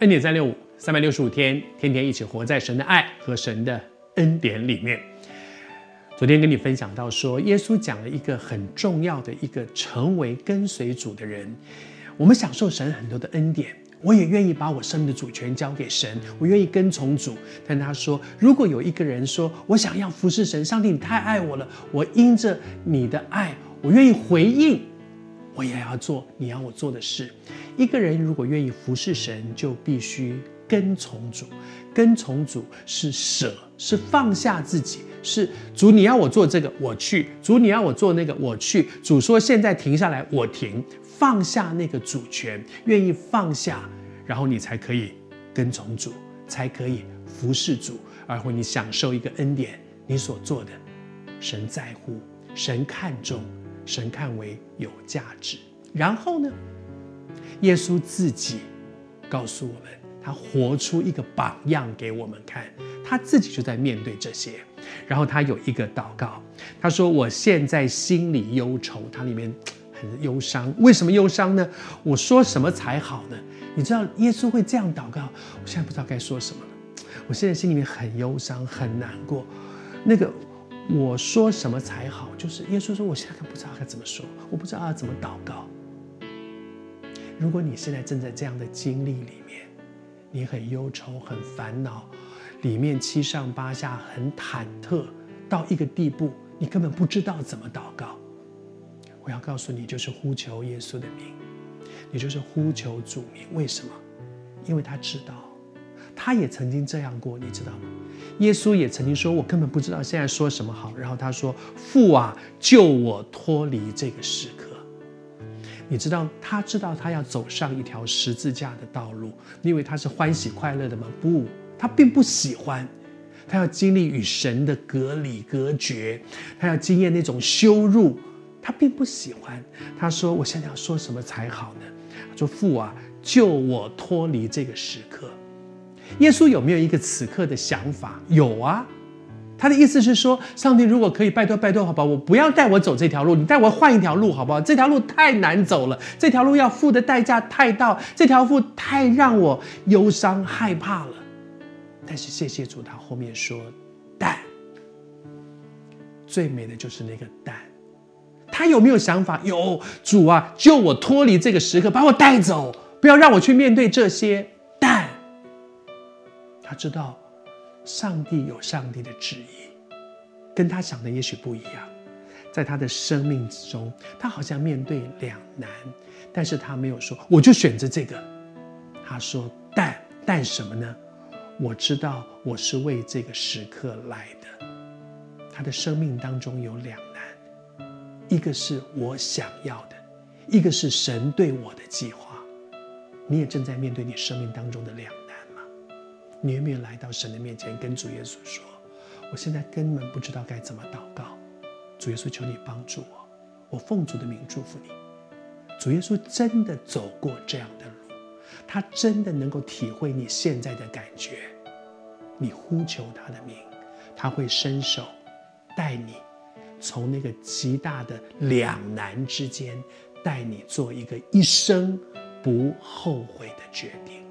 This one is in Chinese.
恩典三六五，三百六十五天，天天一起活在神的爱和神的恩典里面。昨天跟你分享到说，耶稣讲了一个很重要的一个成为跟随主的人。我们享受神很多的恩典，我也愿意把我生命的主权交给神，我愿意跟从主。但他说，如果有一个人说我想要服侍神，上帝你太爱我了，我因着你的爱，我愿意回应。我也要做你要我做的事。一个人如果愿意服侍神，就必须跟从主。跟从主是舍，是放下自己。是主，你要我做这个，我去；主，你要我做那个，我去。主说现在停下来，我停。放下那个主权，愿意放下，然后你才可以跟从主，才可以服侍主，而会你享受一个恩典。你所做的，神在乎，神看重。神看为有价值，然后呢，耶稣自己告诉我们，他活出一个榜样给我们看，他自己就在面对这些。然后他有一个祷告，他说：“我现在心里忧愁，他里面很忧伤。为什么忧伤呢？我说什么才好呢？你知道耶稣会这样祷告，我现在不知道该说什么了。我现在心里面很忧伤，很难过，那个。”我说什么才好？就是耶稣说，我现在不知道该怎么说，我不知道要怎么祷告。如果你现在正在这样的经历里面，你很忧愁、很烦恼，里面七上八下、很忐忑，到一个地步，你根本不知道怎么祷告。我要告诉你，就是呼求耶稣的名，你就是呼求主名。为什么？因为他知道。他也曾经这样过，你知道吗？耶稣也曾经说：“我根本不知道现在说什么好。”然后他说：“父啊，救我脱离这个时刻。”你知道，他知道他要走上一条十字架的道路。你以为他是欢喜快乐的吗？不，他并不喜欢。他要经历与神的隔离隔绝，他要经验那种羞辱，他并不喜欢。他说：“我现在要说什么才好呢？”他说：“父啊，救我脱离这个时刻。”耶稣有没有一个此刻的想法？有啊，他的意思是说，上帝如果可以，拜托拜托，好吧，我不要带我走这条路，你带我换一条路，好不好？这条路太难走了，这条路要付的代价太大，这条路太让我忧伤害怕了。但是谢谢主，他后面说，但最美的就是那个但，他有没有想法？有，主啊，救我脱离这个时刻，把我带走，不要让我去面对这些。他知道，上帝有上帝的旨意，跟他想的也许不一样。在他的生命之中，他好像面对两难，但是他没有说我就选择这个。他说：“但但什么呢？我知道我是为这个时刻来的。”他的生命当中有两难，一个是我想要的，一个是神对我的计划。你也正在面对你生命当中的两难。你有没有来到神的面前，跟主耶稣说：“我现在根本不知道该怎么祷告。”主耶稣，求你帮助我。我奉主的名祝福你。主耶稣真的走过这样的路，他真的能够体会你现在的感觉。你呼求他的名，他会伸手带你从那个极大的两难之间，带你做一个一生不后悔的决定。